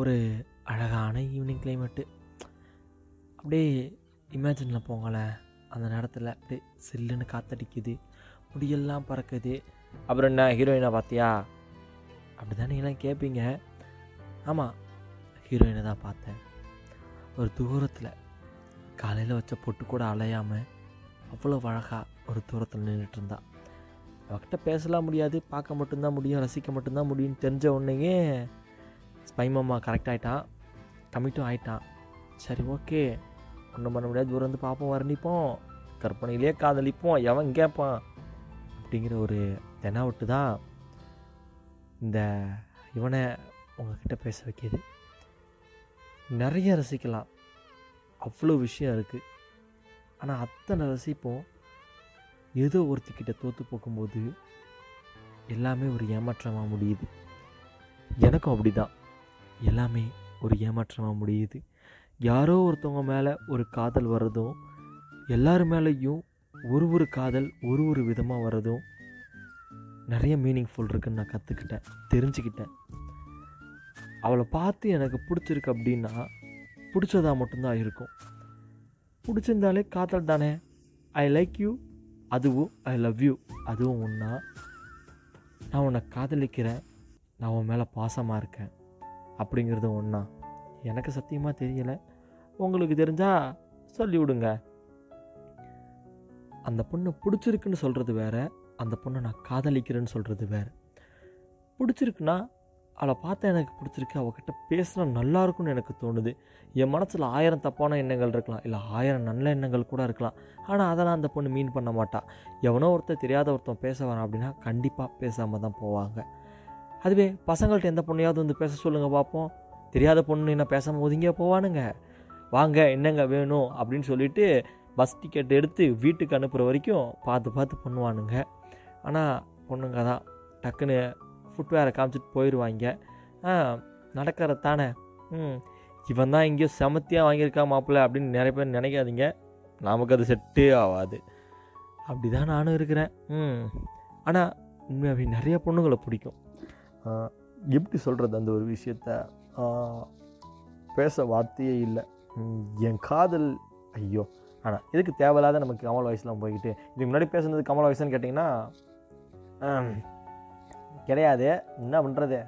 ஒரு அழகான evening climate அப்படியே இமேஜினில் போங்களேன். அந்த நேரத்தில் அப்படியே சில்லுன்னு காத்தடிக்குது. முடியெல்லாம் பறக்குது. அப்புறம் என்ன ஹீரோயினை பார்த்தியா? அப்படி தான் நீங்களாம் கேட்பீங்க ஆமாம் ஹீரோயினை தான் பார்த்தேன். ஒரு தூரத்தில் காலையில் வச்ச பொட்டு கூட அலையாமல் அவ்வளோ அழகாக ஒரு தூரத்தில் நின்றுட்டு இருந்தாள் அவகிட்ட பேசலாம் முடியாது பார்க்க மட்டும்தான் முடியும் ரசிக்க மட்டும்தான் முடியும்னு தெரிஞ்ச உடனேயே ஸ்பை கரெக்ட் ஆகிட்டான் கமிட்டும் ஆயிட்டான். சரி ஓகே. ஒன்றும் பண்ண முடியாது தூரம் வந்து பார்ப்போம் வர்ணிப்போம். கற்பனையிலே காதலிப்போம் எவன் கேட்பான் அப்படிங்கிற ஒரு தெனாவட்டு தான் இந்த இவனை உங்ககிட்ட பேச வைக்கிது. நிறைய ரசிக்கலாம். அவ்வளோ விஷயம் இருக்குது ஆனால் அத்தனை ரசிப்போம். ஏதோ ஒருத்திக்கிட்ட தோற்று போகும்போது எல்லாமே ஒரு ஏமாற்றமாக முடியுது. எனக்கும் அப்படி தான் எல்லாமே ஒரு ஏமாற்றமாக முடியுது. யாரோ ஒருத்தவங்க மேலே ஒரு காதல் வர்றதும் எல்லார் மேலேயும் ஒரு ஒரு காதல் ஒரு ஒரு விதமாக வர்றதும் நிறைய மீனிங்ஃபுல் இருக்குன்னு நான் கற்றுக்கிட்டேன் தெரிஞ்சுக்கிட்டேன். அவளை பார்த்து எனக்கு பிடிச்சிருக்கு அப்படின்னா பிடிச்சதா மட்டும்தான் இருக்கும். பிடிச்சிருந்தாலே காதல் தானே. ஐ லைக் யூ அதுவும் ஐ லவ் யூ அதுவும் ஒன்றா நான் உன்னை காதலிக்கிறேன். நான் உன் மேலே பாசமாக இருக்கேன். அப்படிங்கிறது ஒன்றா எனக்கு சத்தியமாக தெரியலை. உங்களுக்கு தெரிஞ்சால் சொல்லி விடுங்க. அந்த பொண்ணை பிடிச்சிருக்குன்னு சொல்கிறது வேறு. அந்த பொண்ணை நான் காதலிக்கிறேன்னு சொல்கிறது வேற. பிடிச்சிருக்குன்னா அவளை பார்த்தா எனக்கு பிடிச்சிருக்கு. அவகிட்ட பேசினா நல்லா இருக்கும்னு எனக்கு தோணுது. என் மனசில் ஆயிரம் தப்பான எண்ணங்கள் இருக்கலாம். இல்லை ஆயிரம் நல்ல எண்ணங்கள் கூட இருக்கலாம். ஆனால் அதெல்லாம் அந்த பொண்ணு மீன் பண்ண மாட்டா. எவனோ ஒருத்தர் தெரியாத ஒருத்தன் பேச வரான் அப்படின்னா கண்டிப்பாக பேசாமல் தான் போவாங்க. அதுவே பசங்கள்கிட்ட எந்த பொண்ணையாவது வந்து பேச சொல்லுங்கள் பார்ப்போம் தெரியாத பொண்ணு என்ன பேசாமல் ஒதுங்கியே போவானுங்க. வாங்க என்னங்க வேணும் அப்படின்னு சொல்லிட்டு பஸ் டிக்கெட் எடுத்து வீட்டுக்கு அனுப்புகிற வரைக்கும் பார்த்து பார்த்து பண்ணுவானுங்க. ஆனால் பொண்ணுங்க தான் டக்குன்னு ஃபுட்வேரை காமிச்சிட்டு போயிடுவாங்க நடக்கிறது தானே ம். இவன் தான் எங்கேயோ செமத்தியாக வாங்கியிருக்கா மாப்பிள்ள அப்படின்னு நிறைய பேர் நினைக்காதீங்க. நமக்கு அது செட்டே ஆகாது. அப்படி தான் நானும் இருக்கிறேன். ம். ஆனால் உண்மையாகவே நிறைய பொண்ணுங்களை பிடிக்கும். எப்படி சொல்கிறது அந்த ஒரு விஷயத்த? பேச வார்த்தையே இல்லை. என் காதல் ஐயோ. ஆனால் இதுக்கு தேவையில்லாத நமக்கு கமல் வயசுலாம் போய்கிட்டு. இதுக்கு முன்னாடி பேசுனது கமல் வயசுன்னு கேட்டிங்கன்னா கிடையாது. என்ன பண்ணுறது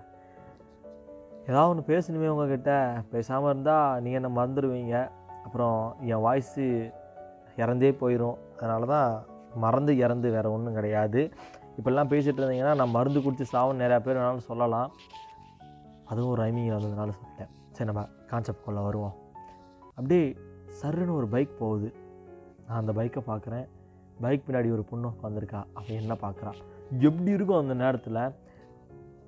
ஏதாவது ஒன்று பேசணுமே உங்ககிட்ட. பேசாமல் இருந்தால் நீங்கள் என்ன மறந்துடுவீங்க. அப்புறம் என் வாய்ஸு இறந்தே போயிடும் அதனால தான் மறந்து இறந்து வேறு ஒன்றும் கிடையாது. இப்படிலாம் பேசிகிட்டு இருந்தீங்கன்னா நான் மருந்து குடித்து சாவுன்னு நிறையா பேர் வேணாலும் சொல்லலாம். அதுவும் ஒரு ரைமிங் வந்ததுனால சொல்லிட்டேன். சரி நம்ம கான்செப்ட் கொள்ள வருவோம். அப்படியே சர்ருன்னு ஒரு பைக் போகுது. நான் அந்த பைக்கை பார்க்குறேன். பைக் பின்னாடி ஒரு பொண்ணு உட்காந்துருக்கா அவன் என்ன பார்க்குறா? எப்படி இருக்கும் அந்த நேரத்தில்?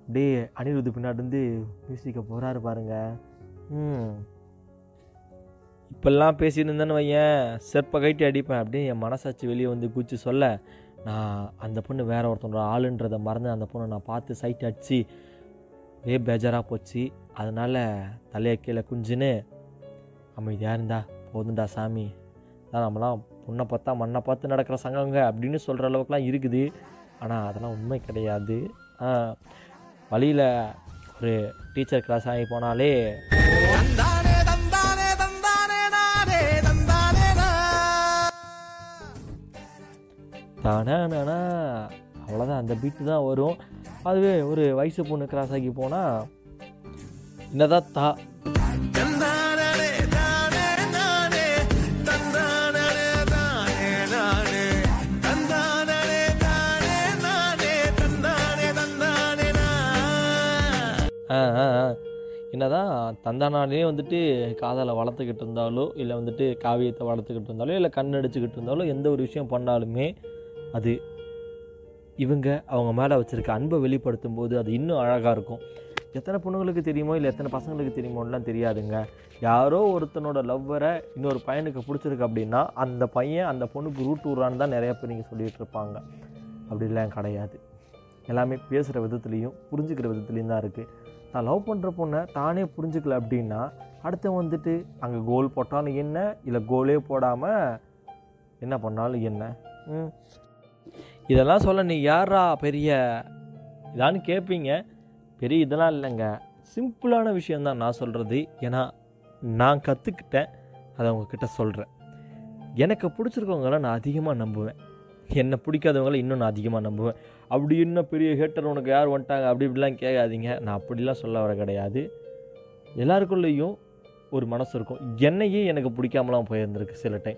அப்படியே அனிருத்து பின்னாடி இருந்து மியூசிக்கை போகிறாரு பாருங்க. ம். இப்பெல்லாம் பேசிட்டு இருந்தேன்னு வையன் செருப்பை கைட்டி அடிப்பேன் அப்படியே என் மனசாட்சி வெளியே வந்து குச்சி சொல்ல நான் அந்த பொண்ணு வேற ஒருத்தனோட ஆளுன்றதை மறந்து அந்த பொண்ணை நான் பார்த்து சைட் அடித்து ஒரே பேஜாராக போச்சு. அதனால் தலையை கீழே குஞ்சுன்னு அமைதியாக இருந்தா போதும்டா சாமி. அதான் நம்மளாம் பொண்ணை பார்த்தா மண்ணை பார்த்து நடக்கிற சங்கங்க அப்படின்னு சொல்கிற அளவுக்குலாம் இருக்குது. ஆனால் அதெல்லாம் உண்மை கிடையாது. வழியில் ஒரு டீச்சர் கிளாஸ் ஆகி போனாலே தானானா அவ்வளோதான் அந்த பீட்டு தான் வரும். அதுவே ஒரு வயசு பொண்ணு கிராஸ் ஆகி போனால் என்னதான் தா என்னதான் தந்தானாலே வந்துட்டு காதலை வளர்த்துக்கிட்டு இருந்தாலோ இல்லை வந்துட்டு காவியத்தை வளர்த்துக்கிட்டு இருந்தாலோ இல்லை கண் அடிச்சுக்கிட்டு இருந்தாலோ எந்த ஒரு விஷயம் பண்ணாலுமே அது இவங்க அவங்க மேலே வச்சுருக்க அன்பை வெளிப்படுத்தும் போது அது இன்னும் அழகாக இருக்கும். எத்தனை பொண்ணுங்களுக்கு தெரியுமோ இல்லை எத்தனை பசங்களுக்கு தெரியுமோலாம் தெரியாதுங்க. யாரோ ஒருத்தனோட லவ்வரை இன்னொரு பையனுக்கு பிடிச்சிருக்கு அப்படின்னா அந்த பையன் அந்த பொண்ணுக்கு ரூட் விட்றான்னு தான் நிறைய பேர் நீங்கள் சொல்லிகிட்டு இருப்பாங்க. அப்படிலாம் கிடையாது. எல்லாமே பேசுகிற விதத்துலேயும் புரிஞ்சுக்கிற விதத்துலேயும் தான் இருக்குது நான் லவ் பண்ணுற பொண்ணை தானே புரிஞ்சுக்கல அப்படின்னா அடுத்து வந்துட்டு அங்கே கோல் போட்டாலும் என்ன? இல்லை கோலே போடாமல் என்ன பண்ணாலும் என்ன? ம். இதெல்லாம் சொல்ல நீ யாரா பெரிய? இதான்னு கேட்பீங்க பெரிய இதெல்லாம் இல்லைங்க. சிம்பிளான விஷயந்தான் நான் சொல்கிறது ஏன்னா நான் கற்றுக்கிட்டேன் அதை உங்ககிட்ட சொல்கிறேன் எனக்கு பிடிச்சிருக்கவங்கள நான் அதிகமாக நம்புவேன். என்னை பிடிக்காதவங்களை இன்னும் நான் அதிகமாக நம்புவேன். அப்படி இன்னும் பெரிய ஹேட்டர் உனக்கு யார் வந்துட்டாங்க? அப்படி இப்படிலாம் கேட்காதீங்க. நான் அப்படிலாம் சொல்ல வர கிடையாது. எல்லாருக்குள்ளேயும் ஒரு மனசு இருக்கும். என்னையே எனக்கு பிடிக்காமலாம் போயிருந்திருக்கு சில டைம்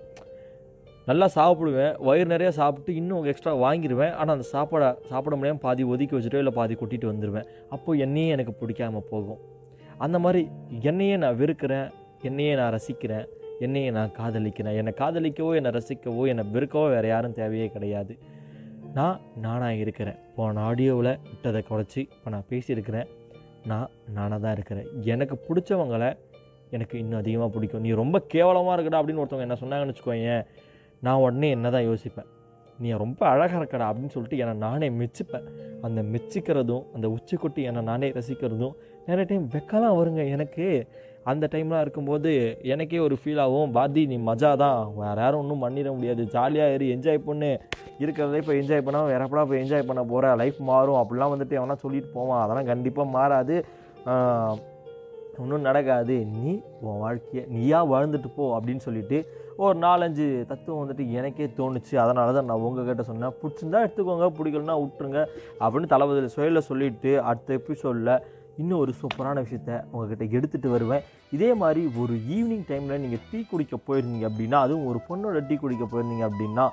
நல்லா சாப்பிடுவேன். வயிறு நிறையா சாப்பிட்டு இன்னும் எக்ஸ்ட்ரா வாங்கிடுவேன் ஆனால் அந்த சாப்பாடை சாப்பிட முடியாமல் பாதி ஒதுக்கி வச்சுட்டோ இல்லை பாதி கொட்டிட்டு வந்துடுவேன் அப்போது என்னையே எனக்கு பிடிக்காம போகும். அந்த மாதிரி என்னையே நான் வெறுக்கிறேன். என்னையே நான் ரசிக்கிறேன். என்னையே நான் காதலிக்கிறேன். என்னை காதலிக்கவோ என்னை ரசிக்கவோ என்னை வெறுக்கவோ வேறு யாரும் தேவையே கிடையாது. நான் நானாக இருக்கிறேன். போன ஆடியோவில் விட்டதை குறைச்சி இப்போ நான் பேசியிருக்கிறேன். நான் நானாக தான் இருக்கிறேன். எனக்கு பிடிச்சவங்களை எனக்கு இன்னும் அதிகமாக பிடிக்கும். நீ ரொம்ப கேவலமாக இருக்கடா அப்படின்னு ஒருத்தவங்க என்ன சொன்னாங்கன்னு வச்சுக்கோங்க நான் உடனே என்ன தான் யோசிப்பேன். நீ ரொம்ப அழகாக இருக்கடா அப்படின்னு சொல்லிட்டு என்னை நானே மிச்சிப்பேன். அந்த மெச்சிக்கிறதும் அந்த உச்சி என்னை நானே ரசிக்கிறதும் நிறைய டைம் வெக்கலாம் வருங்க எனக்கு. அந்த டைம்லாம் இருக்கும்போது எனக்கே ஒரு ஃபீல் ஆகும். பாதி நீ மஜா தான். வேறு யாரும் ஒன்றும் பண்ணிட முடியாது. ஜாலியாக இரு என்ஜாய் பண்ணு. இருக்கிற லைஃப்பை என்ஜாய் பண்ணால் வேற எப்படா போய் என்ஜாய் பண்ண போகிற லைஃப் மாறும். அப்படிலாம் வந்துட்டு எவனா சொல்லிட்டு போவான். அதெல்லாம் கண்டிப்பாக மாறாது. ஒன்றும் நடக்காது. நீ உன் வாழ்க்கையை நீயா வாழ்ந்துட்டு போ அப்படின்னு சொல்லிட்டு ஒரு நாலஞ்சு தத்துவம் வந்துட்டு எனக்கே தோணுச்சு. அதனால தான் நான் உங்ககிட்ட சொன்னேன். பிடிச்சிருந்தா எடுத்துக்கோங்க பிடிக்கலனா விட்டுருங்க அப்படின்னு தளபதி சுயலில் சொல்லிவிட்டு அடுத்த எபிசோடில் இன்னும் ஒரு சூப்பரான விஷயத்த உங்ககிட்ட எடுத்துகிட்டு வருவேன். இதே மாதிரி ஒரு ஈவினிங் டைமில் நீங்கள் டீ குடிக்க போயிருந்தீங்க அப்படின்னா அதுவும் ஒரு பொண்ணோட டீ குடிக்க போயிருந்தீங்க அப்படின்னா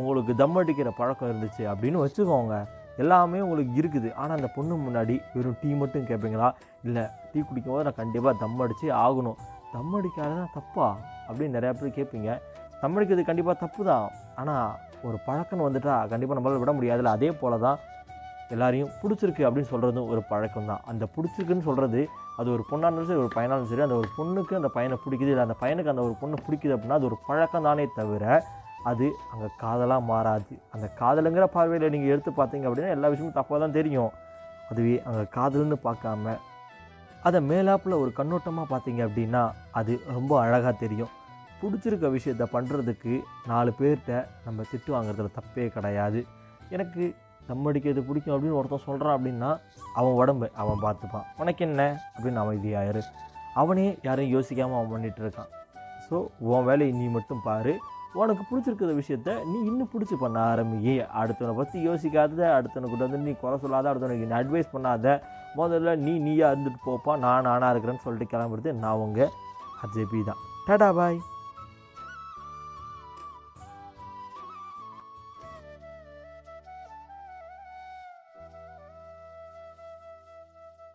உங்களுக்கு தம் அடிக்கிற பழக்கம் இருந்துச்சு அப்படின்னு வச்சுக்கோங்க. எல்லாமே உங்களுக்கு இருக்குது. ஆனால் அந்த பொண்ணு முன்னாடி வெறும் டீ மட்டும் கேட்பீங்களா இல்லை டீ குடிக்கும்போது நான் கண்டிப்பாக தம் அடித்து ஆகணும். தம் அடிக்காததான் தப்பா? அப்படின்னு நிறையா பேர் கேட்பீங்க. தம் அடிக்கிறது கண்டிப்பாக தப்பு தான் ஆனால் ஒரு பழக்கம்னு வந்துட்டா கண்டிப்பாக நம்மளால் விட முடியாதுல்ல. அதே போல தான் எல்லாரையும் பிடிச்சிருக்கு அப்படின்னு சொல்கிறதும் ஒரு பழக்கம் தான் அந்த பிடிச்சிருக்குன்னு சொல்கிறது அது ஒரு பொண்ணாக இருந்தாலும் சரி ஒரு பையனாலும் சரி அந்த ஒரு பொண்ணுக்கு அந்த பையனை பிடிக்குது இல்லை அந்த பையனுக்கு அந்த ஒரு பொண்ணு பிடிக்குது அப்படின்னா அது ஒரு பழக்கம் தானே தவிர அது அங்கே காதலாக மாறாது. அந்த காதலுங்கிற பார்வையில் நீங்கள் எடுத்து பார்த்தீங்க அப்படின்னா எல்லா விஷயமும் தப்பாக தான் தெரியும். அதுவே அங்கே காதல்னு பார்க்காம அதை மேலாப்பில் ஒரு கண்ணோட்டமாக பார்த்தீங்க அப்படின்னா அது ரொம்ப அழகாக தெரியும். பிடிச்சிருக்க விஷயத்த பண்ணுறதுக்கு நாலு பேர்கிட்ட நம்ம திட்டு வாங்குறதுல தப்பே கிடையாது. எனக்கு தம் அடிக்கிறது பிடிக்கும் அப்படின்னு ஒருத்தன் சொல்கிறான் அப்படின்னா அவன் உடம்பு அவன் பார்த்துப்பான். உனக்கு என்ன? அப்படின்னு அமைதியாயிரு. அவனே யாரையும் யோசிக்காமல் அவன் பண்ணிகிட்டு இருக்கான். ஸோ உன் வேலையை நீ மட்டும் பாரு. உனக்கு பிடிச்சிருக்கிற விஷயத்த நீ இன்னும் பிடிச்சி பண்ண ஆரம்பியே. அடுத்தவனை பற்றி யோசிக்காத அடுத்தவனுக்கிட்ட வந்து நீ குறை சொல்லாத அடுத்தவனுக்கு நீ அட்வைஸ் பண்ணாத. முதல்ல நீ நீயா இருந்துட்டு போப்பா நான் நானாக இருக்கிறேன்னு சொல்லிட்டு கிளம்புறது நான் உங்கள் அஜேபி தான். டாடா பாய்.